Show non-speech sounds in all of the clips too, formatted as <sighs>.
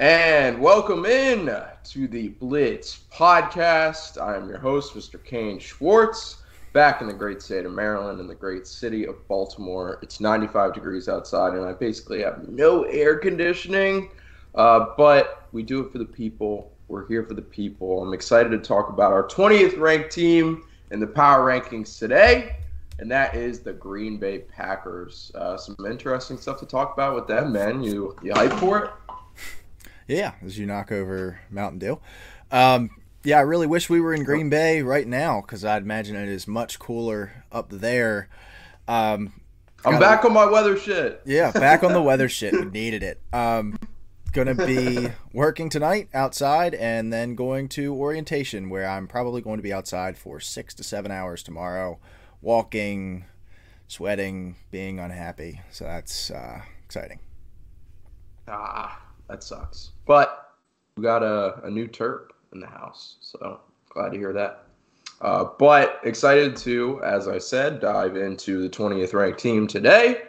And welcome in to the Blitz podcast. I am your host, Mr. Kane Schwartz, back in the great state of Maryland in the great city of Baltimore. It's 95 degrees outside, and I basically have no air conditioning, uh, but we do it for the people. We're here for the people. I'm excited to talk about our 20th ranked team in the power rankings today, and that is the Green Bay Packers. Uh, some interesting stuff to talk about with them, man. You you hype for it? Yeah, as you knock over Mountain Dew. Um, yeah, I really wish we were in Green Bay right now because I'd imagine it is much cooler up there. Um, I'm gotta- back on my weather shit. Yeah, back on the weather <laughs> shit. We needed it. Um, gonna be working tonight outside and then going to orientation where I'm probably going to be outside for six to seven hours tomorrow, walking, sweating, being unhappy. So that's uh, exciting. Ah, that sucks. But we got a, a new Terp in the house, so glad to hear that. Uh, but excited to, as I said, dive into the 20th ranked team today.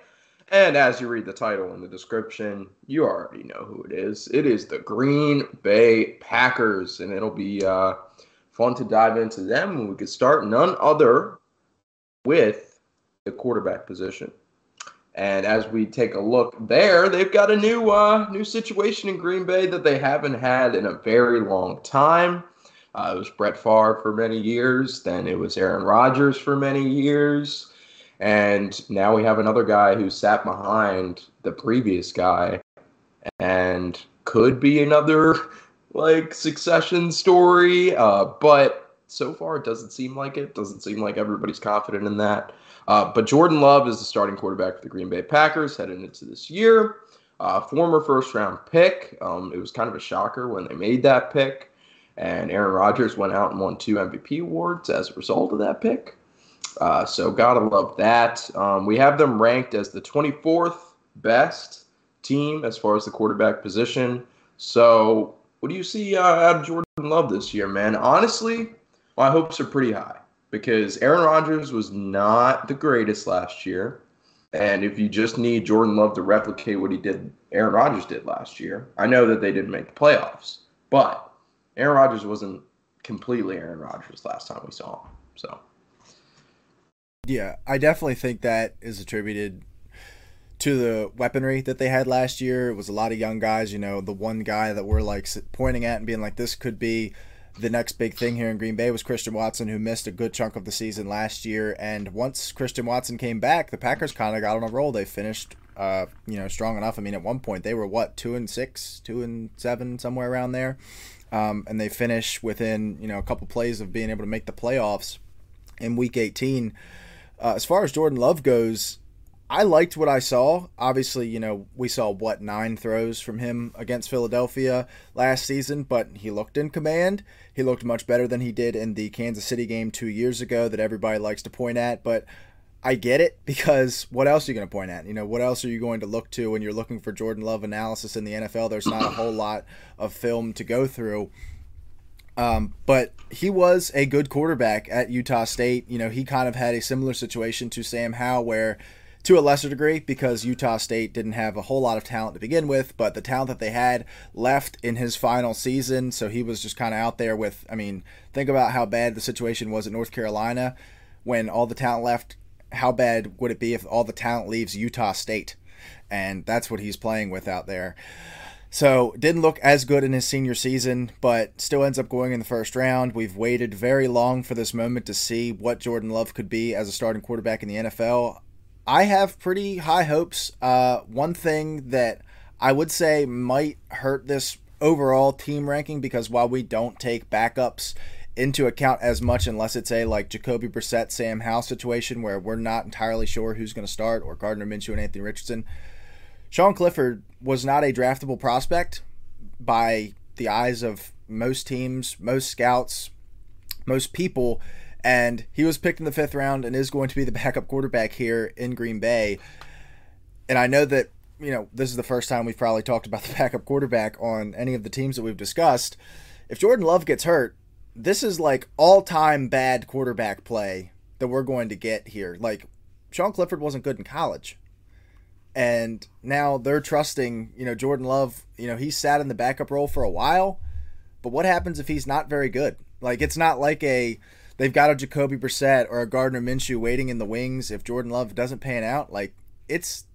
And as you read the title and the description, you already know who it is. It is the Green Bay Packers, and it'll be uh, fun to dive into them. We could start none other with the quarterback position. And as we take a look there, they've got a new uh, new situation in Green Bay that they haven't had in a very long time. Uh, it was Brett Favre for many years, then it was Aaron Rodgers for many years, and now we have another guy who sat behind the previous guy and could be another <laughs> like succession story. Uh, but so far, it doesn't seem like it. Doesn't seem like everybody's confident in that. Uh, but Jordan Love is the starting quarterback for the Green Bay Packers heading into this year. Uh, former first round pick. Um, it was kind of a shocker when they made that pick. And Aaron Rodgers went out and won two MVP awards as a result of that pick. Uh, so, gotta love that. Um, we have them ranked as the 24th best team as far as the quarterback position. So, what do you see uh, out of Jordan Love this year, man? Honestly, my hopes are pretty high because Aaron Rodgers was not the greatest last year. And if you just need Jordan Love to replicate what he did, Aaron Rodgers did last year, I know that they didn't make the playoffs, but Aaron Rodgers wasn't completely Aaron Rodgers last time we saw him. So, Yeah, I definitely think that is attributed to the weaponry that they had last year. It was a lot of young guys. You know, the one guy that we're like pointing at and being like, this could be the next big thing here in Green Bay was Christian Watson, who missed a good chunk of the season last year. And once Christian Watson came back, the Packers kind of got on a roll. They finished, uh, you know, strong enough. I mean, at one point they were what two and six, two and seven, somewhere around there. Um, and they finish within you know a couple plays of being able to make the playoffs in Week 18. Uh, as far as Jordan Love goes, I liked what I saw. Obviously, you know, we saw what nine throws from him against Philadelphia last season, but he looked in command. He looked much better than he did in the Kansas City game two years ago that everybody likes to point at. But I get it because what else are you going to point at? You know, what else are you going to look to when you're looking for Jordan Love analysis in the NFL? There's not a <clears throat> whole lot of film to go through. Um, but he was a good quarterback at Utah State. You know, he kind of had a similar situation to Sam Howell, where to a lesser degree, because Utah State didn't have a whole lot of talent to begin with, but the talent that they had left in his final season. So he was just kind of out there with, I mean, think about how bad the situation was at North Carolina when all the talent left. How bad would it be if all the talent leaves Utah State? And that's what he's playing with out there. So didn't look as good in his senior season, but still ends up going in the first round. We've waited very long for this moment to see what Jordan Love could be as a starting quarterback in the NFL. I have pretty high hopes. Uh, one thing that I would say might hurt this overall team ranking because while we don't take backups into account as much unless it's a like Jacoby Brissett, Sam Howell situation where we're not entirely sure who's going to start or Gardner Minshew and Anthony Richardson. Sean Clifford was not a draftable prospect by the eyes of most teams, most scouts, most people. And he was picked in the fifth round and is going to be the backup quarterback here in Green Bay. And I know that, you know, this is the first time we've probably talked about <laughs> the backup quarterback on any of the teams that we've discussed. If Jordan Love gets hurt, this is like all time bad quarterback play that we're going to get here. Like, Sean Clifford wasn't good in college and now they're trusting, you know, Jordan Love, you know, he sat in the backup role for a while, but what happens if he's not very good? Like it's not like a they've got a Jacoby Brissett or a Gardner Minshew waiting in the wings if Jordan Love doesn't pan out. Like it's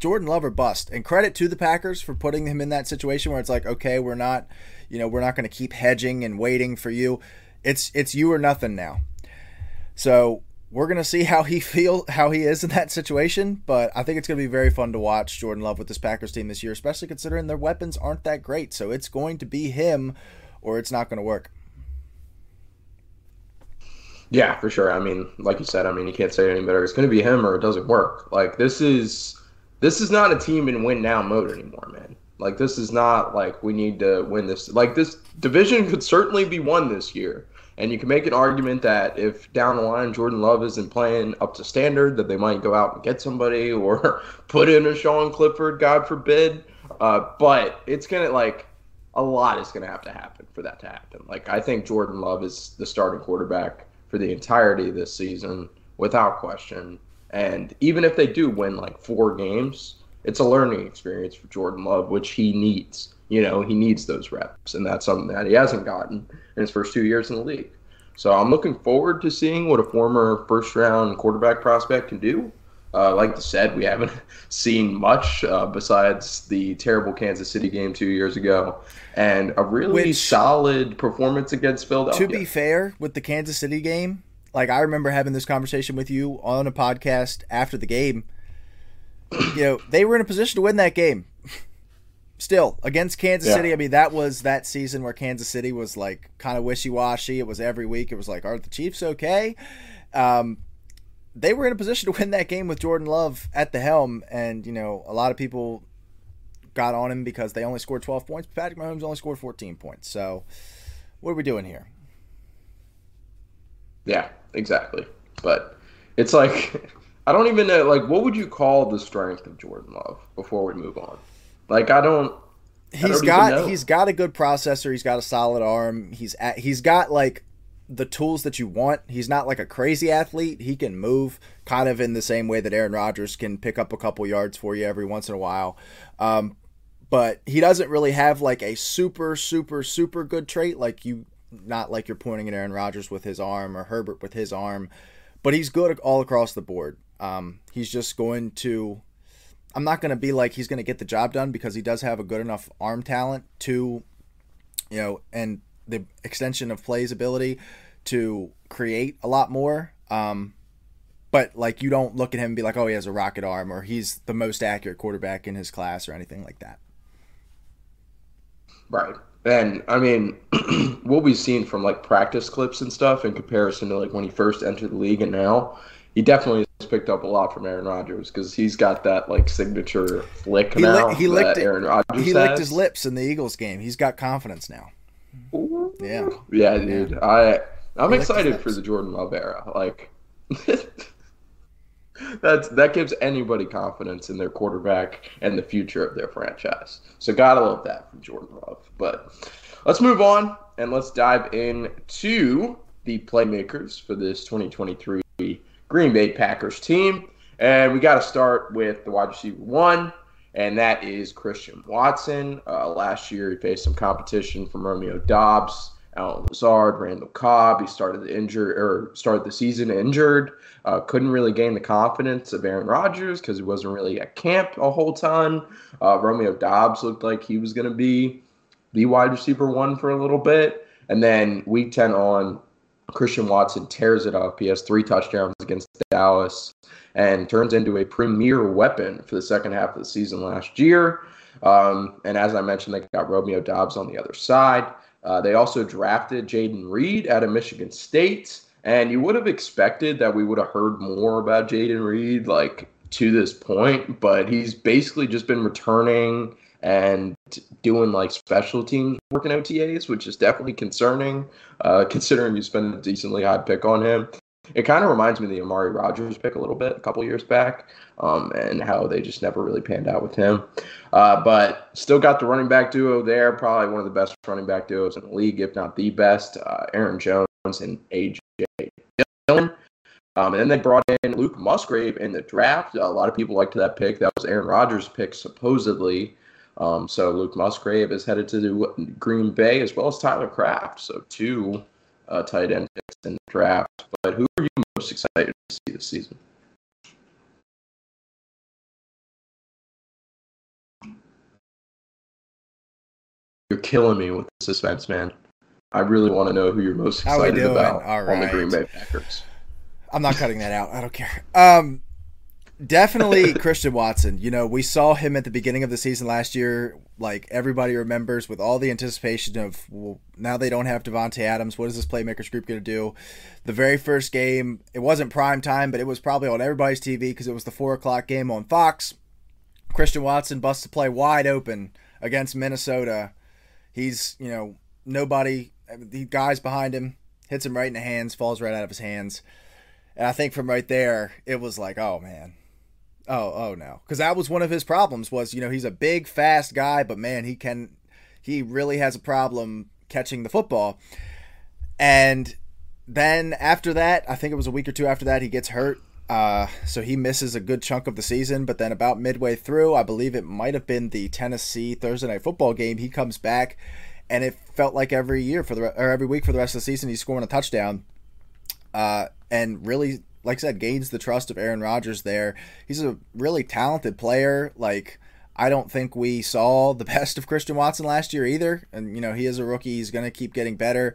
Jordan Love or bust. And credit to the Packers for putting him in that situation where it's like, okay, we're not, you know, we're not going to keep hedging and waiting for you. It's it's you or nothing now. So we're gonna see how he <laughs> feel how he is in that situation. But I think it's gonna be very fun to watch Jordan Love with this Packers team this year, especially considering their weapons aren't that great. So it's going to be him, or it's not going to work. Yeah, for sure. I mean, like you said, I mean, you can't say it any better. It's going to be him, or it doesn't work. Like this is this is not a team in win now mode anymore, man. Like this is not like we need to win this. Like this division could certainly be won this year. And you can make an argument that if down the line Jordan Love isn't playing up to standard, that they might go out and get somebody <laughs> or put in a Sean Clifford, God forbid. Uh, but it's gonna like a lot is gonna have to happen for that to happen. Like I think Jordan Love is the starting quarterback for the entirety of this season without question. And even if they do win like four games, it's a learning experience for Jordan Love, which he needs. You know, he needs those reps, and that's something that he hasn't gotten in his first two years in the league. So I'm looking forward to seeing what a former first round quarterback prospect can do. Uh, like I said, we haven't <laughs> seen much uh, besides the terrible Kansas City game two years ago and a really Which, solid performance against Philadelphia. To be fair, with the Kansas City game, like I remember having this conversation with you on a podcast after the game. You know, they were in a position to win that game <laughs> still against Kansas yeah. City. I mean, that was that season where Kansas City was like kind of wishy washy. It was every week. It was like, are the Chiefs okay? Um, they were in a position to win that game with Jordan Love at the helm, and you know, a lot of people got on him because they only scored 12 points. Patrick Mahomes only scored 14 points. So, what are we doing here? Yeah, exactly. But it's like <laughs> I don't even know. Like, what would you call the strength of Jordan Love before we move on? Like I don't. He's I don't got he's got a good processor. He's got a solid arm. He's at, he's got like the tools that you want. He's not like a crazy athlete. He can move kind of in the same way that Aaron Rodgers can pick up a couple yards for you every once in a while. Um, but he doesn't really have like a super super super good trait like you not like you're pointing at Aaron Rodgers with his arm or Herbert with his arm, but he's good all across the board. Um, he's just going to I'm not going to be like he's going to get the job done because he does have a good enough arm talent to, you know, and the extension of plays ability to create a lot more. Um, but like you don't look at him and be like, oh, he has a rocket arm or he's the most accurate quarterback in his class or anything like that. Right. And I mean, <clears throat> what we've seen from like practice clips and stuff in comparison to like when he first entered the league and now, he definitely has picked up a lot from Aaron Rodgers because he's got that like signature flick he now. Li- he licked Aaron Rodgers. He has. licked his lips in the Eagles game. He's got confidence now. Ooh. Yeah. Yeah, dude. Yeah. I I'm he excited for the Jordan Love era. Like <laughs> that's that gives anybody confidence in their quarterback and the future of their franchise. So gotta love that from Jordan Love. But let's move on and let's dive into the playmakers for this 2023 Green Bay Packers team. And we got to start with the wide receiver one, and that is Christian Watson. Uh, last year, he faced some competition from Romeo Doubs, Allen Lazard, Randall Cobb. He started the injured or started the season injured. Uh, couldn't really gain the confidence of Aaron Rodgers because he wasn't really at camp a whole ton. Uh, Romeo Doubs looked like he was going to be the wide receiver one for a little bit. And then week 10 on, Christian Watson tears it up. He has three touchdowns against Dallas and turns into a premier weapon for the second half of the season last year. Um, and as I mentioned, they got Romeo Doubs on the other side. Uh, they also drafted Jayden Reed out of Michigan State. And you would have expected that we would have heard more about Jayden Reed, like to this point, but he's basically just been returning and doing like special teams working OTAs, which is definitely concerning, uh, considering you spend a decently high pick on him. It kind of reminds me of the Amari Rodgers pick a little bit a couple years back, um, and how they just never really panned out with him. Uh, but still got the running back duo there, probably one of the best running back duos in the league, if not the best. Uh, Aaron Jones and AJ Dillon. Um, and then they brought in Luke Musgrave in the draft. A lot of people liked that pick. That was Aaron Rodgers' pick, supposedly. Um, so Luke Musgrave is headed to Green Bay as well as Tyler Kraft. So two uh, tight end picks in the draft. But who are you most excited to see this season? You're killing me with the suspense, man. I really want to know who you're most excited doing? about All on the. Green Bay Packers. I'm not cutting that out. I don't care. Um, definitely <laughs> Christian Watson. You know, we saw him at the beginning of the season last year. Like everybody remembers, with all the anticipation of well, now they don't have Davante Adams. What is this playmakers group going to do? The very first game, it wasn't prime time, but it was probably on everybody's TV because it was the four o'clock game on Fox. Christian Watson busts a play wide open against Minnesota. He's, you know, nobody, the guys behind him hits him right in the hands, falls right out of his hands. And I think from right there, it was like, oh man, oh oh no, because that was one of his problems. Was you know he's a big fast guy, but man, he can, he really has a problem catching the football. And then after that, I think it was a week or two after that, he gets hurt. Uh, so he misses a good chunk of the season. But then about midway through, I believe it might have been the Tennessee Thursday night football game. He comes back, and it felt like every year for the or every week for the rest of the season, he's scoring a touchdown uh, and really, like I said, gains the trust of Aaron Rodgers there. He's a really talented player. Like, I don't think we saw the <laughs> best of Christian Watson last year either. And, you know, he is a rookie. He's going to keep getting better.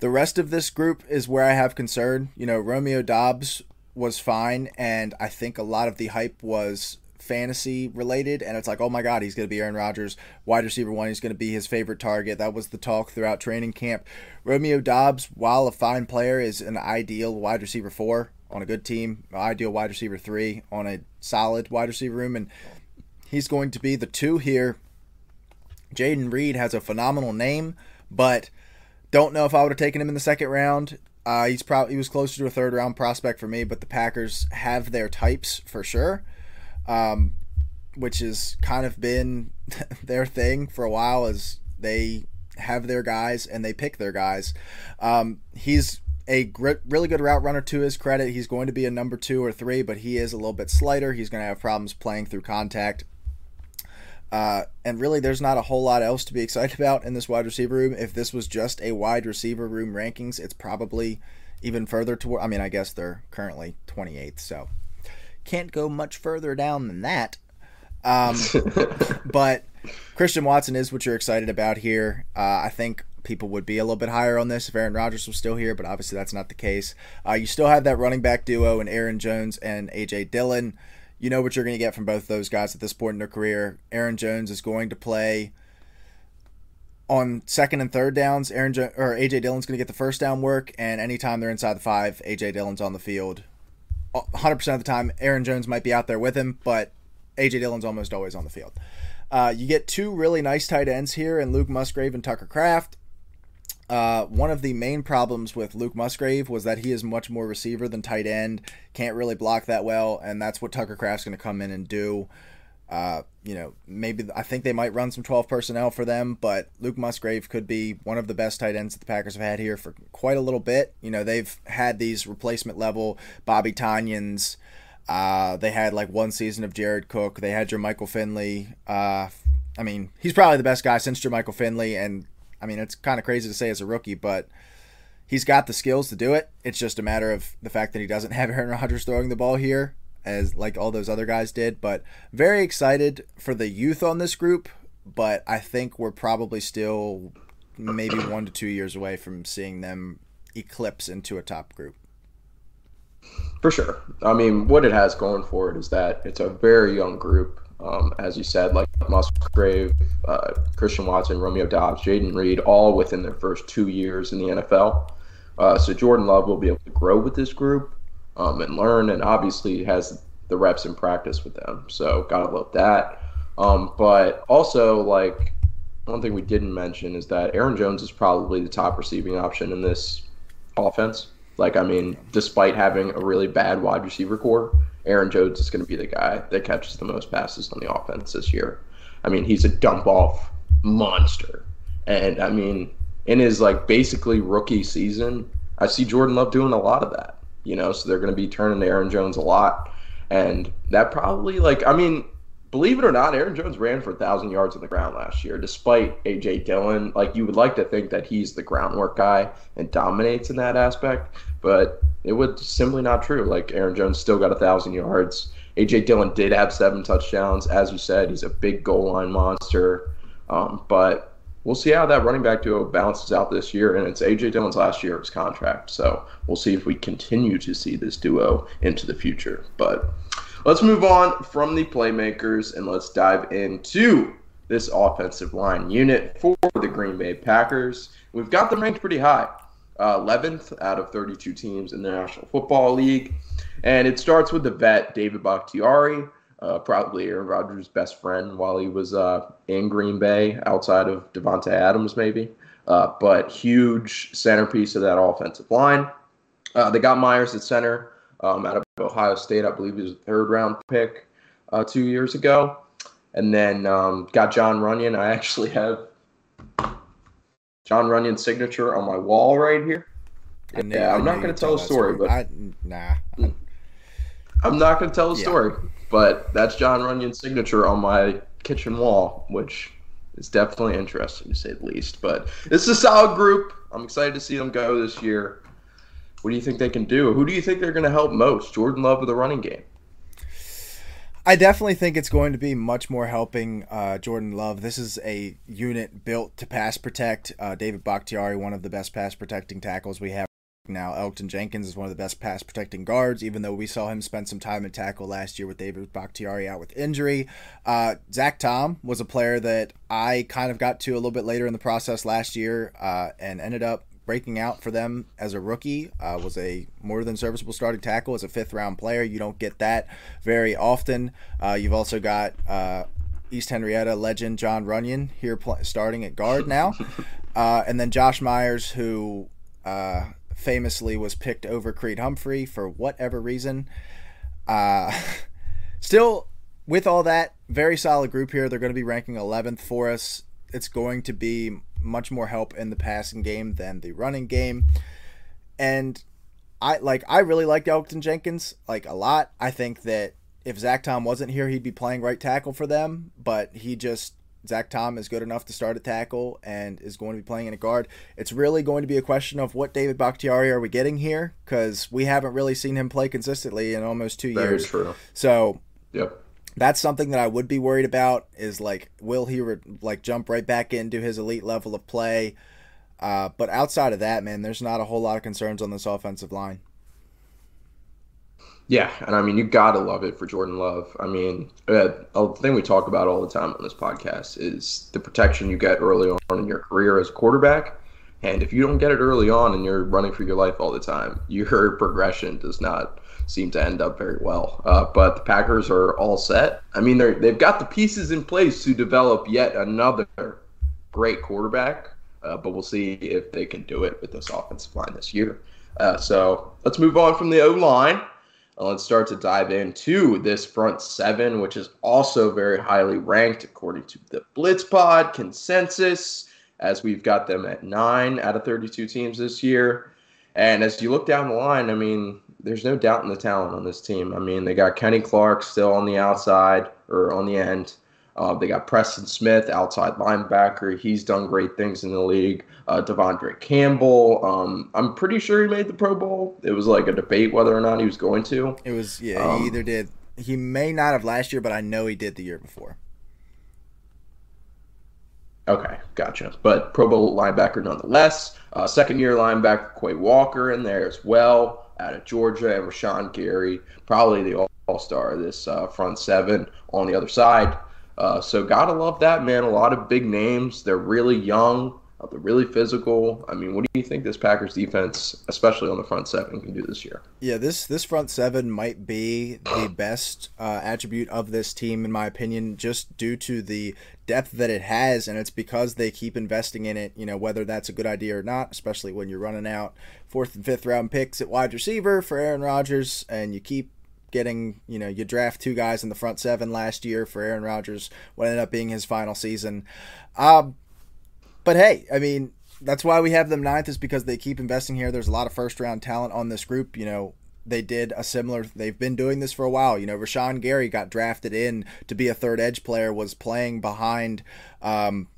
The rest of this group is where I have concern. You know, Romeo Doubs was fine, and I think a lot of the hype was fantasy related and it's like oh my god he's going to be Aaron Rodgers wide receiver one he's going to be his favorite target that was the talk throughout training camp Romeo Doubs while a fine player is an ideal wide receiver four on a good team ideal wide receiver three on a solid wide receiver room and he's going to be the two here Jayden Reed has a phenomenal name but don't know if I would have taken him in the second round uh, he's probably he was closer to a third round prospect for me but the Packers have their types for sure um, which has kind of been <laughs> their thing for a while as they have their guys and they pick their guys. Um, he's a gr- really good route runner to his credit. He's going to be a number two or three, but he is a little bit slighter. He's going to have problems playing through contact. Uh, and really, there's not a whole lot else to be excited about in this wide receiver room. If this was just a wide receiver room rankings, it's probably even further toward. I mean, I guess they're currently 28th, so can't go much further down than that. Um, <laughs> but Christian Watson is what you're excited about here. Uh, I think people would be a little bit higher on this if Aaron Rodgers was still here, but obviously that's not the case. Uh, you still have that running back duo in Aaron Jones and AJ Dillon. You know what you're going to get from both those guys at this point in their career. Aaron Jones is going to play on second and third downs. Aaron jo- or AJ Dillon's going to get the first down work, and anytime they're inside the five, AJ Dillon's on the field. 100% of the time, Aaron Jones might be out there with him, but AJ Dillon's almost always on the field. Uh, you get two really nice tight ends here in Luke Musgrave and Tucker Kraft. Uh, one of the main problems with Luke Musgrave was that he is much more receiver than tight end, can't really block that well, and that's what Tucker Kraft's going to come in and do. Uh, you know, maybe I think they might run some 12 personnel for them, but Luke Musgrave could be one of the best tight ends that the Packers have had here for quite a little bit. You know, they've had these replacement level Bobby Tonyans. Uh, they had like one season of Jared Cook. They had Jermichael Finley. Uh, I mean, he's probably the best guy since Jermichael Finley, and I mean, it's kind of crazy to say as a rookie, but he's got the skills to do it. It's just a matter of the fact that he doesn't <laughs> have Aaron Rodgers throwing the ball here as like all those other guys did. But very excited for the youth on this group. But I think we're probably still maybe one to two years away from seeing them eclipse into a top group. For sure. I mean, what it has going for it is that it's a very young group. Um, as you said, like Musgrave, uh, Christian Watson, Romeo Doubs, Jayden Reed, all within their first two years in the NFL. Uh, so Jordan Love will be able to grow with this group um, and learn, and obviously has the reps in practice with them. So gotta love that. Um, but also, like one thing we didn't mention is that Aaron Jones is probably the top receiving option in this offense. Like, I mean, despite having a really bad wide receiver core, Aaron Jones is going to be the guy that catches the most passes on the offense this year. I mean, he's a dump off monster. And I mean, in his like basically rookie season, I see Jordan Love doing a lot of that. You know, so they're going to be turning to Aaron Jones a lot. And that probably like I mean, believe it or not, Aaron Jones ran for a thousand yards on the ground last year, despite AJ Dillon. Like you would like to think that he's the groundwork guy and dominates in that aspect, but it was simply not true. Like Aaron Jones still got a thousand yards. AJ Dillon did have seven touchdowns, as you said. He's a big goal line monster, um, but we'll see how that running back duo balances out this year. And it's AJ Dillon's last year of his contract, so we'll see if we continue to see this duo into the future. But Let's move on from the playmakers and let's dive into this offensive line unit for the Green Bay Packers. We've got them ranked pretty high, uh, 11th out of 32 teams in the National Football League. And it starts with the vet, David Bakhtiari, uh, probably Aaron Rodgers' best friend while he was uh, in Green Bay, outside of Davante Adams, maybe. Uh, but huge centerpiece of that offensive line. Uh, they got Myers at center um, out of Ohio State. I believe he was a third round pick uh, two years ago. And then um, got Jon Runyan. I <laughs> actually have Jon Runyan's signature on my wall right here. yeah, I'm not going to tell a story, story, but I, nah. I'm not going to tell a yeah. story, but that's Jon Runyan's signature on my kitchen wall, which is definitely interesting to say the least. But this is a solid group. I'm excited to see them go this year. What do you think they can do? Who do you think they're going to help most? Jordan Love or the running game? I definitely think it's going to be much more helping uh, Jordan Love. This is a unit built to pass protect. Uh, David Bakhtiari, one of the best pass protecting tackles we have now. Elgton Jenkins is one of the best pass protecting guards, even though we saw him spend some time in tackle last year with David Bakhtiari out with injury. Uh, Zach Tom was a player that I kind of got to a little bit later in the process last year uh, and ended up breaking out for them as a rookie. Uh, was a more than serviceable starting tackle as a fifth round player. You don't get that very often. Uh, you've also got uh, East Henrietta legend Jon Runyan here pl- starting at guard now, <laughs> uh, and then Josh Myers, who uh, famously was picked over Creed Humphrey for whatever reason. Uh, <laughs> still, with all that, very solid group here. They're going to be ranking 11th for us. It's going to be much more help in the passing game than the running game. And I like I really liked Elgton Jenkins like a lot. I think that if Zach Tom wasn't here, he'd be playing right tackle for them, but he just Zach Tom is good enough to start a tackle and is going to be playing in a guard. It's really going to be a question of what David Bakhtiari are we getting here because we haven't really seen him play consistently in almost two Very years. True. So, yep that's something that I would be worried about is like will he re- like jump right back into his elite level of play? Uh, but outside of that, man, there's not a whole lot of concerns on this offensive line. Yeah, and I mean you gotta love it for Jordan Love. I mean, uh, the thing we talk about all the time on this podcast is the protection you get early on in your career as a quarterback. And if you don't get it early on and you're running for your life all the time, <laughs> your progression does not seem to end up very well. Uh, but the Packers are all set. I mean, they're they've got the pieces in place to develop yet another great quarterback. Uh, but we'll see if they can do it with this offensive line this year. Uh, so let's move on from the O line. let's start to dive into this front seven, which is also very highly ranked according to the Blitzpod consensus, as we've got them at nine out of 32 teams this year. And as you look down the line, I mean, there's no doubt in the talent on this team. I mean, they got Kenny Clark still on the outside or on the end. Uh, they got Preston Smith, outside linebacker. He's done great things in the league. Uh, De'Vondre Campbell. Um, I'm pretty sure he made the Pro Bowl. It was like a debate whether or not he was going to. It was, yeah, um, he either did. He may not have last year, but I know he did the year before. Okay, gotcha. But Pro Bowl linebacker nonetheless. Uh, second year linebacker Quay Walker in there as well out of Georgia, and Rashan Gary, probably the all star of this uh, front seven on the other side. Uh, so gotta love that man. A lot of big names. They're really young. Uh, they're really physical. I mean, what do you think this Packers defense, especially on the front seven, can do this year? Yeah, this this front seven might be the <clears throat> best uh, attribute of this team, in my opinion, just due to the depth that it has, and it's because they keep investing in it. You know, whether that's a good idea or not, especially when you're running out fourth and fifth round picks at wide receiver for Aaron Rodgers, and you keep getting, you know, you draft two guys in the front seven last year for Aaron Rodgers, what ended up being his final season. Um, but hey, I mean, that's why we have them ninth is because they keep investing here. There's a lot of first round talent on this group. You know, they did a similar. They've been doing this for a while. You know, Rashan Gary got drafted in to be a third edge player, was playing behind um,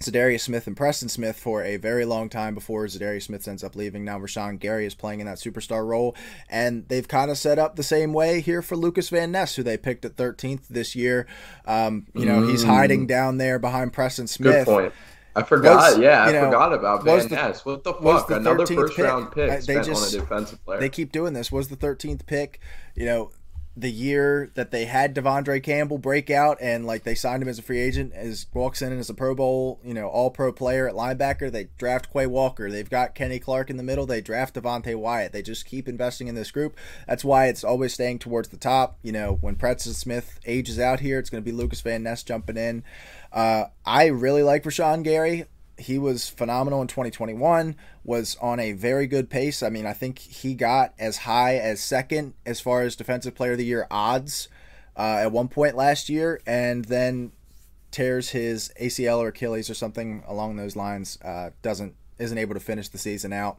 Za'Darius Smith and Preston Smith for a very long time before Za'Darius Smith ends up leaving. Now Rashan Gary is playing in that superstar role, and they've kind of set up the same way here for Lucas Van Ness, who they picked at 13th this year. Um, you know, mm. he's hiding down there behind Preston Smith. Good point. I forgot. Was, yeah, I know, forgot about Van Ness. What the fuck? The Another first pick. round pick they just, on a defensive player. They keep doing this. Was the 13th pick? You know, the year that they had De'Vondre Campbell break out and like they signed him as a free agent as walks in as a Pro Bowl, you know, all pro player at linebacker, they draft Quay Walker. They've got Kenny Clark in the middle, they draft Devonte Wyatt. They just keep investing in this group. That's why it's always staying towards the top. You know, when Preston Smith ages out here, it's gonna be Lucas Van Ness jumping in. Uh, I really like Rashan Gary he was phenomenal in 2021 was on a very good pace. I mean i think he got as high as second as far as defensive player of the year odds uh, at one point last year and then tears his acl or achilles or something along those lines uh, doesn't isn't able to finish the season out.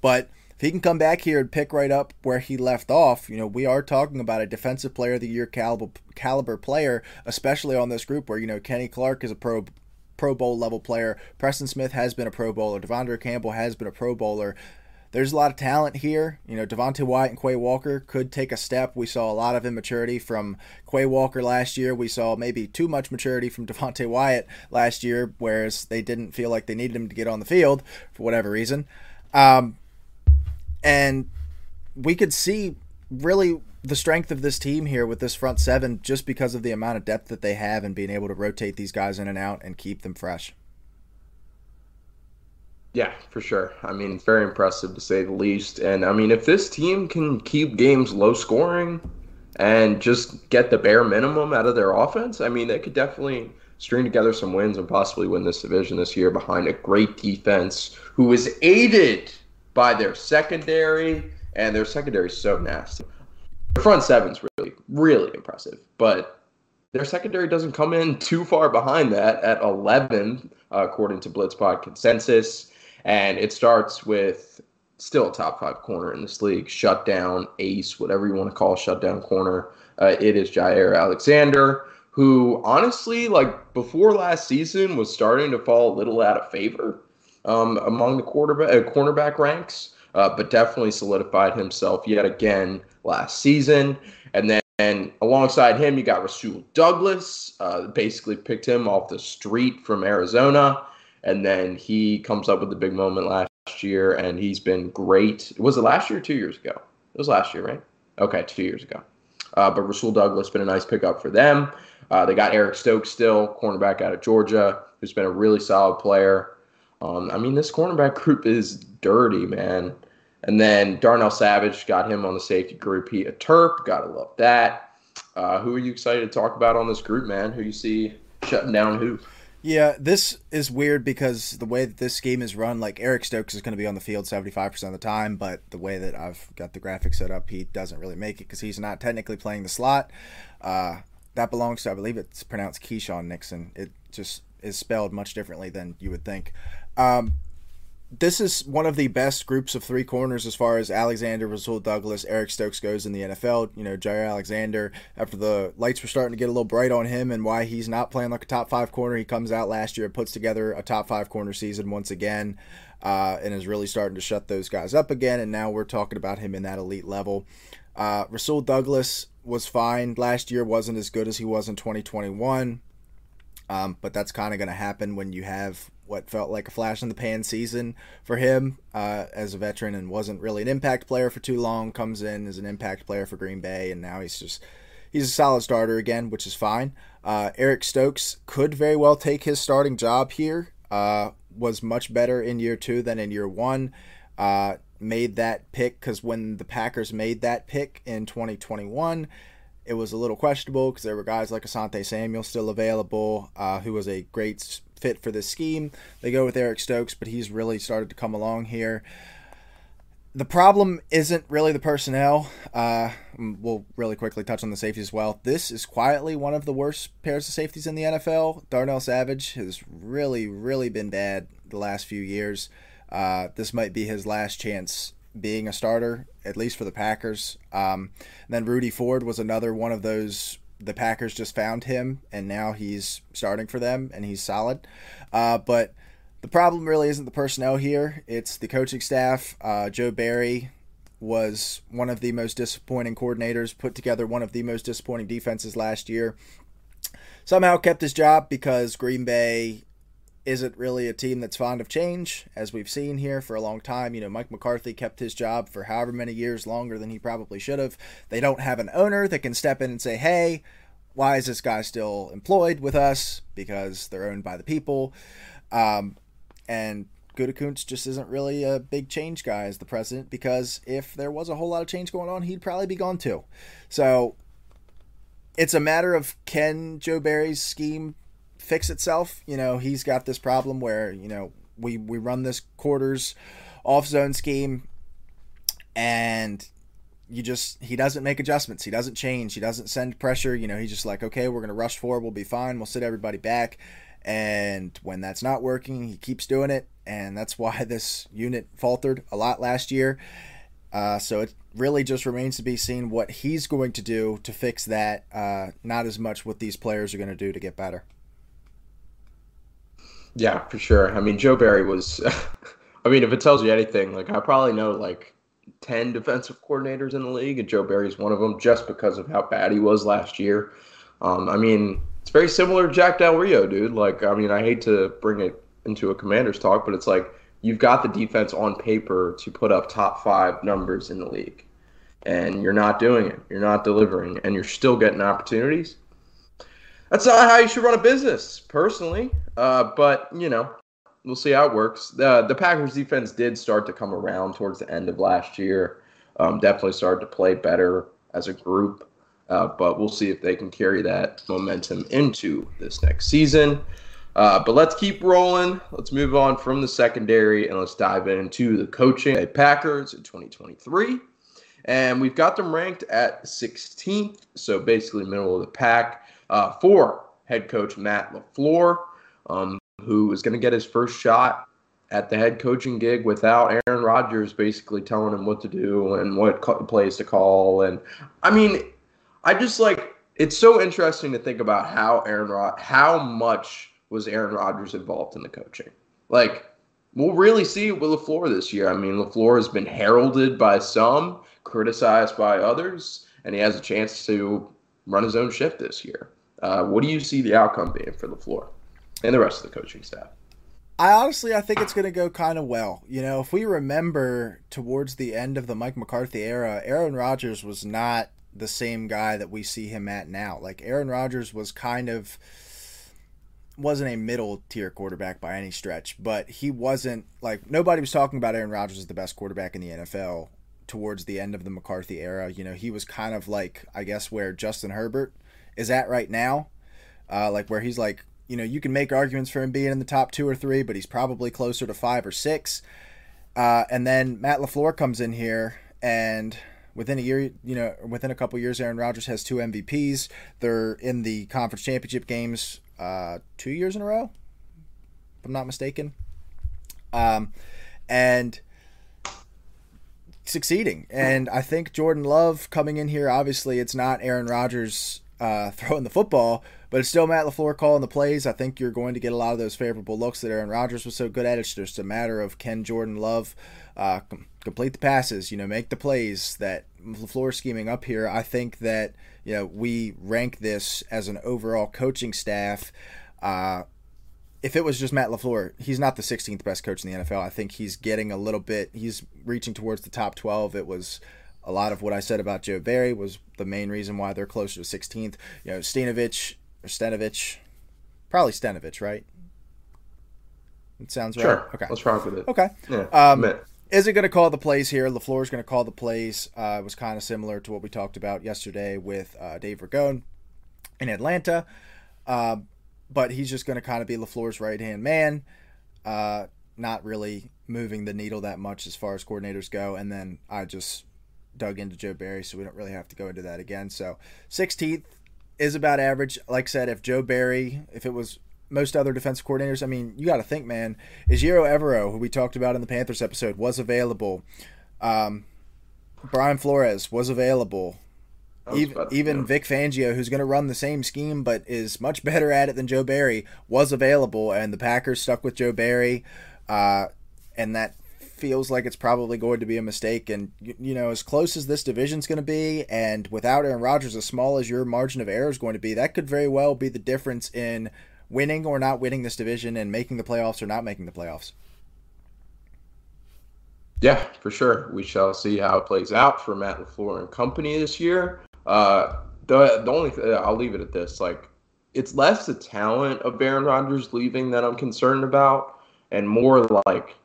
But if he can come back here and pick right up where he left off, you know, we are talking about a defensive player of the year caliber caliber player, especially on this group where, you know, Kenny Clark is a pro Pro Bowl level player. Preston Smith has been a Pro Bowler. De'Vondre Campbell has been a Pro Bowler. There's a lot of talent here. You know, Devonte Wyatt and Quay Walker could take a step. We saw a lot of immaturity from Quay Walker last year. We saw maybe too much maturity from <laughs> Devonte Wyatt last year, whereas they didn't feel like they needed him to get on the field for whatever reason. Um, and we could see really the strength of this team here with this front seven just because of the amount of depth that they have and being able to rotate these guys in and out and keep them fresh. Yeah, for sure. I mean, it's very impressive to say the least. And I mean, if this team can keep games low scoring and just get the bare minimum out of their offense, I mean, they could definitely string together some wins and possibly win this division this year behind a great defense who is aided by their secondary, and their secondary is so nasty. The front seven's really, really impressive, but their secondary doesn't come in too far behind that at 11, uh, according to Blitzpod consensus. And it starts with still a top five corner in this league, shutdown, ace, whatever you want to call shutdown corner. Uh, it is Jaire Alexander, who honestly, like before last season, was starting to fall a little out of favor um, among the quarterback uh, cornerback ranks, uh, but definitely solidified himself yet again last season. And then and alongside him, you got Rasul Douglas. Uh, basically, picked him off the street from Arizona, and then he comes up with the big moment last year, and he's been great. Was it last year or two years ago? It was last year, right? Okay, two years ago. Uh, but Rasul Douglas been a nice pickup for them. Uh, they got Eric Stokes still, cornerback out of Georgia, who's been a really solid player. Um, I mean, this cornerback group is dirty, man. And then Darnell Savage got him on the safety group. He a Terp, gotta love that. Uh, who are you excited to talk about on this group, man? Who you see shutting down who? Yeah, this is weird because the way that this game is run, like Eric Stokes is going to be on the field 75% of the time, but the way that I've got the graphic set up, he doesn't really make it because he's not technically playing the slot. Uh, that belongs to, I believe it's pronounced Keisean Nixon. It just is spelled much differently than you would think. Um, this is one of the best groups of three corners as far as Alexander, Rasul Douglas, Eric Stokes goes in the NFL. You know, Jaire Alexander, after the lights were starting to get a little bright on him and why he's not playing like a top five corner, he comes out last year puts together a top five corner season once again uh, and is really starting to shut those guys up again. And now we're talking about him in that elite level. Uh, Rasul Douglas was fine last year, wasn't as good as he was in 2021. Um, but that's kind of going to happen when you have what felt like a flash in the pan season for him uh, as a veteran and wasn't really an impact player for too long. Comes in as an impact player for Green Bay, and now he's just he's a solid starter again, which is fine. Uh, Eric Stokes could very well take his starting job here. uh, was much better in year two than in year one. Uh, made that pick because when the Packers made that pick in 2021, it was a little questionable because there were guys like Asante Samuel still available, uh, who was a great fit for this scheme. They go with Eric Stokes, but he's really started to come along here. The problem isn't really the personnel. Uh, we'll really quickly touch on the safety as well. This is quietly one of the worst pairs of safeties in the NFL. Darnell Savage has really, really been bad the last few years. Uh, this might be his last chance being a starter, at least for the Packers. Um, then Rudy Ford was another one of those. The Packers just found him, and now he's starting for them, and he's solid. Uh, but the problem really isn't the personnel here; it's the coaching staff. Uh, Joe Barry was one of the most disappointing coordinators, put together one of the most disappointing defenses last year. Somehow kept his job because Green Bay isn't really a team that's fond of change, as we've seen here for a long time. You know, Mike McCarthy kept his job for however many years longer than he probably should have. They don't have an owner that can step in and say, hey, why is this guy still employed with us? Because they're owned by the people. Um, and Gutekunst just isn't really a big change guy as the president because if there was a whole lot of change going on, he'd probably be gone too. So it's a matter of can Joe Barry's scheme fix itself. You know, he's got this problem where, you know, we, we run this quarters off zone scheme and you just he doesn't make adjustments. He doesn't change. He doesn't send pressure. You know he's just like okay we're going to rush forward we'll be fine. We'll sit everybody back. And when that's not working he keeps doing it. And that's why <laughs> this unit faltered a lot last year. Uh, so it really just remains to be seen what he's going to do to fix that. Uh, not as much what these players are going to do to get better yeah, for sure. I mean, Joe Barry was. <laughs> I mean, if it tells you anything, like I probably know like ten defensive coordinators in the league, and Joe Barry's one of them, just because of how bad he was last year. Um, I mean, it's very similar to Jack Del Rio, dude. Like, I mean, I hate to bring it into a Commanders talk, but it's like you've got the defense on paper to put up top five numbers in the league, and you're not doing it. You're not delivering, and you're still getting opportunities that's not how you should run a business, personally. Uh, but you know, we'll see how it works. The the Packers defense did start to come around towards the end of last year. Um, definitely started to play better as a group. Uh, but we'll see if they can carry that momentum into this next season. Uh, but let's keep rolling. Let's move on from the secondary and let's dive into the coaching at Packers in 2023. And we've got them ranked at 16th, so basically middle of the pack uh, for head coach Matt LaFleur, um, who is going to get his first shot at the head coaching gig without Aaron Rodgers basically telling him what to do and what plays to call. And I mean, I just like it's so interesting to think about how Aaron Rod how much was Aaron Rodgers involved in the coaching. Like we'll really see it with LaFleur this year. I mean, LaFleur has been heralded by some, criticized by others, and he has a chance to run his own ship this year. Uh, what do you see the outcome being for LaFleur and the rest of the coaching staff? I honestly, I think it's going to go kind of well. You know, if we remember towards the end of the Mike McCarthy era, Aaron Rodgers was not the same guy that we see him at now. Like Aaron Rodgers was kind of wasn't a middle tier quarterback by any stretch, but he wasn't like nobody was talking about Aaron Rodgers as the best quarterback in the NFL towards the end of the McCarthy era. You know, he was kind of like I guess where Justin Herbert is at right now. Uh, like where he's like, you know, you can make arguments for him being in the top two or three, but he's probably closer to five or six. Uh, and then Matt LaFleur comes in here, and within a year, you know, within a couple years, Aaron Rodgers has two MVPs. They're in the conference championship games uh, two years in a row, if I'm not mistaken. Um, and succeeding. And I think Jordan Love coming in here, obviously, it's not Aaron Rodgers uh, <laughs> throwing the football, but it's still Matt LaFleur calling the plays. I think you're going to get a lot of those favorable looks that Aaron Rodgers was so good at. It's just a matter of can Jordan Love uh, com- complete the passes, you know, make the plays that LaFleur scheming up here. I think that, you know, we rank this as an overall coaching staff. Uh, if it was just Matt LaFleur, he's not the 16th best coach in the NFL. I think he's getting a little bit, he's reaching towards the top 12. It was a lot of what I said about Joe Barry was the main reason why they're closer to 16th. You know, Stanovich or Stenovich, probably Stenovich, right? It sounds right. Sure. Okay. Let's rock with it. Okay. Yeah. Um, is it going to call the plays here? Lafleur is going to call the plays. Uh, it was kind of similar to what we talked about yesterday with uh, Dave Ragone in Atlanta. Uh, but he's just going to kind of be LaFleur's right hand man, uh, not really moving the needle that much as far as coordinators go. And then I just dug into Joe Barry, so we don't really have to go into that again. So 16th is about average. Like I said, if Joe Barry, if it was most other defensive coordinators, I mean, you got to think, man, is Ejiro Evero, who we talked about in the Panthers episode, was available. Um, Brian Flores was available. Was Even, about even yeah. Vic Fangio, who's going to run the same scheme but is much better at it than Joe Barry, was available, and the Packers stuck with Joe Barry, uh, and that feels like it's probably going to be a mistake. And you, know, as close as this division's going to be, and without Aaron Rodgers, as small as your margin of error is going to be, that could very well be the difference in winning or not winning this division and making the playoffs or not making the playoffs. Yeah, for sure. We shall see how it plays out for Matt LaFleur and company this year. Uh, the the only th- I'll leave it at this: like, it's less the talent of Aaron Rodgers leaving that I'm concerned about, and more like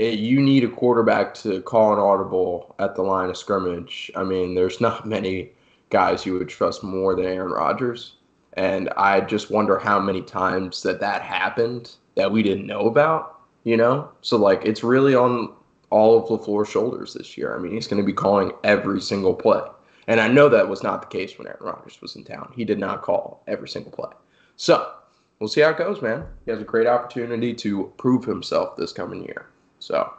it, you need a quarterback to call an audible at the line of scrimmage. I mean, there's not <laughs> many guys you would trust more than Aaron Rodgers, and I just wonder how many times that that happened that we didn't know about. You know, so like it's really on all of LaFleur's shoulders this year. I mean, he's going to be calling every single play. And I know that was not the case when Aaron Rodgers was in town. He did not call every single play. So we'll see how it goes, man. He has a great opportunity to prove himself this coming year. So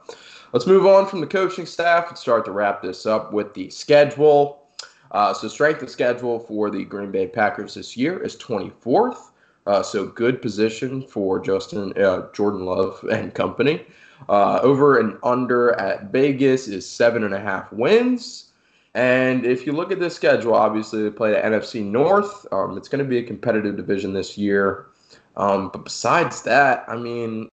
let's move on from the coaching staff and start to wrap this up with the schedule. Uh, so strength of schedule for the Green Bay Packers this year is 24th. Uh, so good position for Justin uh, Jordan Love <laughs> and company. Uh, over and under at Vegas is seven and a half wins. And if you look at this schedule, obviously they play the NFC North. Um, it's going to be a competitive division this year. Um, but besides that, I mean,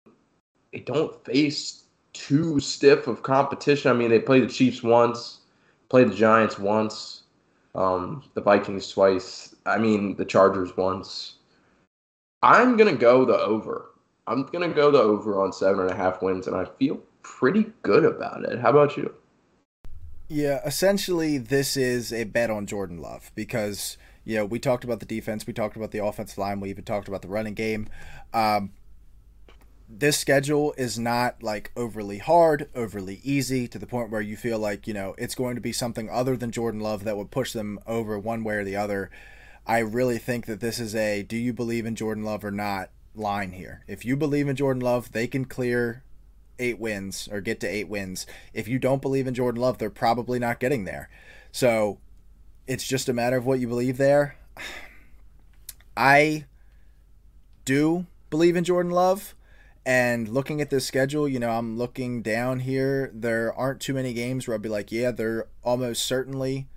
they don't face too stiff of competition. I mean, they play the Chiefs once, played the Giants once, um, the Vikings twice. I mean, the Chargers once. I'm gonna go the over. I'm gonna go the over on seven and a half wins, and I feel pretty good about it. How about you? Yeah, essentially, this is a bet on Jordan Love because you know we talked about the defense, we talked about the offensive line, we even talked about the running game. Um, this schedule is not like overly hard, overly easy to the point where you feel like you know it's going to be something other than Jordan Love that would push them over one way or the other. I really think that this is a do you believe in Jordan Love or not line here. If you believe in Jordan Love, they can clear eight wins or get to eight wins. If you don't believe in Jordan Love, they're probably not getting there. So it's just a matter of what you believe there. <sighs> I do believe in Jordan Love. And looking at this schedule, you know, I'm looking down here. There aren't too many games where I'd be like, yeah, they're almost certainly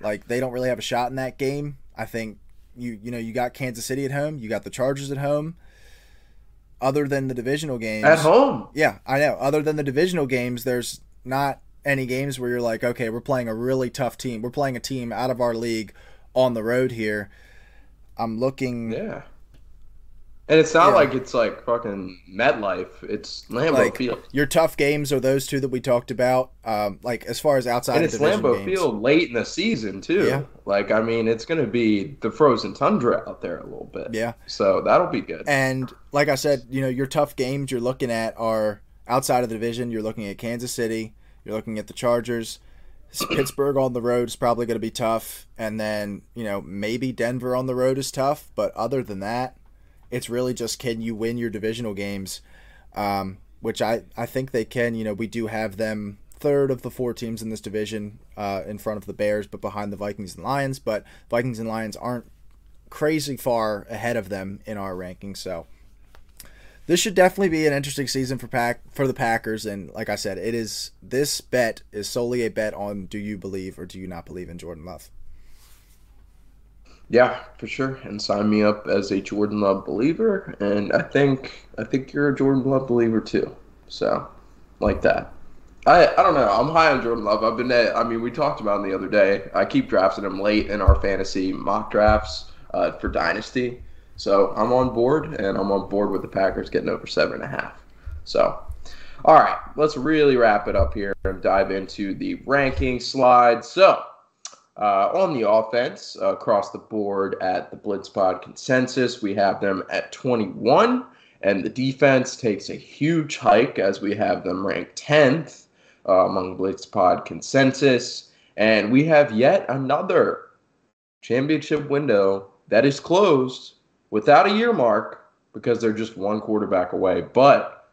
like they don't really have a shot in that game. I think you you know you got Kansas City at home, you got the Chargers at home. Other than the divisional games, At home. yeah, I know. Other than the divisional games, there's not any games where you're like, okay, we're playing a really tough team. We're playing a team out of our league on the road here. I'm looking Yeah. And it's not Yeah. like it's like fucking MetLife. It's Lambeau like Field. your tough games are those two that we talked about. Um, like as far as outside And of it's division Lambeau games. Field late in the season too. Yeah. Like I mean, it's gonna be the frozen tundra out there a little bit. Yeah. So that'll be good. And like I said, you know, your tough games you're looking at are outside of the division. You're looking at Kansas City. You're looking at the Chargers. <clears throat> Pittsburgh on the road is probably going to be tough, and then you know maybe Denver on the road is tough. But other than that, it's really just can you win your divisional games, um, which I I think they can. You know, we do have them third of the four teams in this division uh, in front of the Bears, but behind the Vikings and Lions. But Vikings and Lions aren't crazy far ahead of them in our rankings. So this should definitely be an interesting season for pack for the Packers. And like I said, it is this bet is solely a bet on do you believe or do you not believe in Jordan Love. Yeah, for sure. And sign me up as a Jordan Love believer. And I think I think you're a Jordan Love believer too. So, like that. I I don't know. I'm high on Jordan Love. I've been at, I mean, we talked about him the other day. I keep drafting him late in our fantasy mock drafts uh, for Dynasty. So I'm on board, and I'm on board with the Packers getting over seven and a half. So, all right, let's really wrap it up here and dive into the ranking slide. So, uh, on the offense, uh, across the board at the Blitzpod consensus, we have them at 21, and the defense takes a huge hike as we have them ranked 10th uh, among Blitzpod consensus. And we have yet another championship window that is closed without a year mark because they're just one quarterback away. But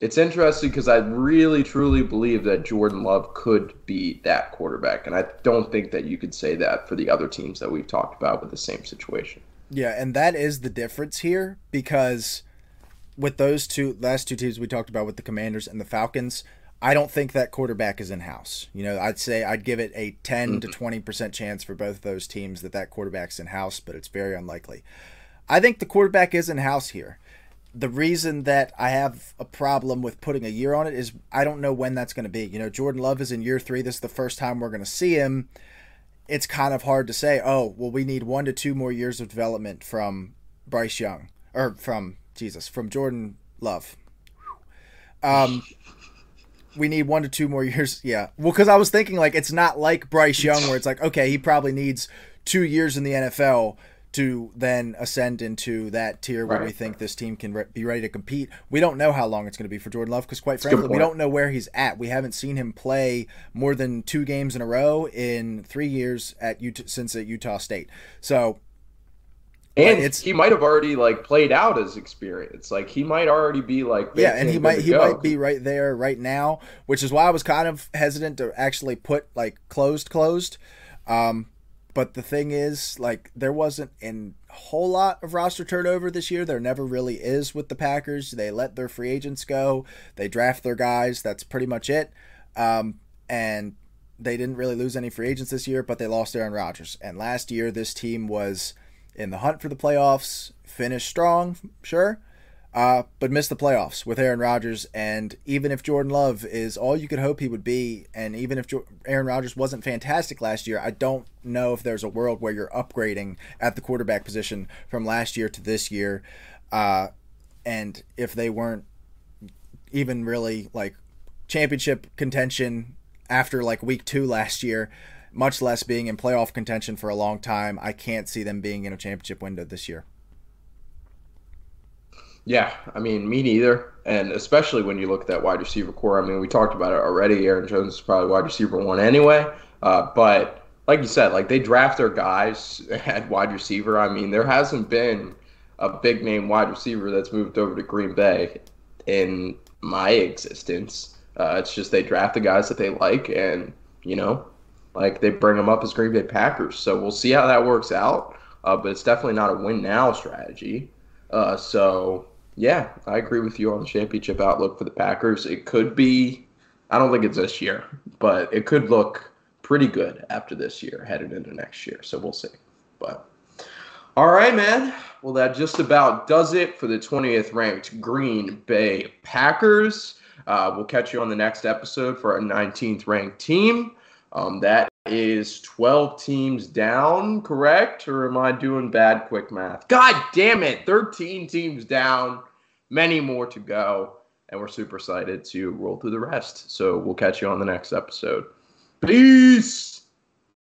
it's interesting because I really truly believe that Jordan Love could be that quarterback. And I don't think that you could say that for the other teams that we've talked about with the same situation. Yeah, and that is the difference here because with those two last two teams we talked about with the Commanders and the Falcons, I don't think that quarterback is in house. You know, I'd say I'd give it a 10 mm-hmm. to 20% chance for both of those teams that that quarterback's in house, but it's very unlikely. I think the quarterback is in house here. The reason that I have a problem with putting a year on it is I don't know when that's going to be. You know, Jordan Love is in year three. This is the first time we're going to see him. It's kind of hard to say, oh, well, we need one to two more years of development from Bryce Young or from Jesus, from Jordan Love. Um, we need one to two more years. <laughs> Yeah. Well, because I was thinking like it's not like Bryce Young where it's like okay he probably needs two years in the NFL to then ascend into that tier where right. we think this team can re- be ready to compete. We don't know how long it's going to be for Jordan Love because, quite frankly, we don't know where he's at. We haven't seen him play more than two games in a row in three years at Utah, since at Utah State. So and it's he might have already like played out his experience. Like he might already be like yeah, and he might he go. might be right there right now, which is why I was kind of hesitant to actually put like closed closed. Um, but the thing is, like there wasn't a whole lot of roster turnover this year. There never really is with the Packers. They let their free agents go. They draft their guys. That's pretty much it. Um, and they didn't really lose any free agents this year, but they lost Aaron Rodgers. And last year, this team was in the hunt for the playoffs, finished strong, sure, uh, but missed the playoffs with Aaron Rodgers. And even if Jordan Love is all you could hope he would be, and even if jo- Aaron Rodgers wasn't fantastic last year, I don't know if there's a world where you're upgrading at the quarterback position from last year to this year. Uh, and if they weren't even really like championship contention after like week two last year, much less being in playoff contention for a long time. I can't see them being in a championship window this year. Yeah, I mean, me neither. And especially when you look at that wide receiver core. I mean, we talked about it already. Aaron Jones is probably wide receiver one anyway. Uh, but like you said, like they draft their guys <laughs> at wide receiver. I mean, there hasn't been a big name wide receiver that's moved over to Green Bay in my existence. Uh, it's just they draft the guys that they like, and you know, like they bring them up as Green Bay Packers. So we'll see how that works out. Uh, but it's definitely not a win now strategy. Uh, so yeah, I agree with you on the championship outlook for the Packers. It could be, I don't think it's this year, but it could look pretty good after this year, headed into next year. So we'll see. But all right, man. Well, that just about does it for the 20th ranked Green Bay Packers. Uh, we'll catch you on the next episode for our 19th ranked team. Um, that is 12 teams down, correct? Or am I doing bad quick math? God damn it. 13 teams down, many more to go. And we're super excited to roll through the rest. So we'll catch you on the next episode. Peace.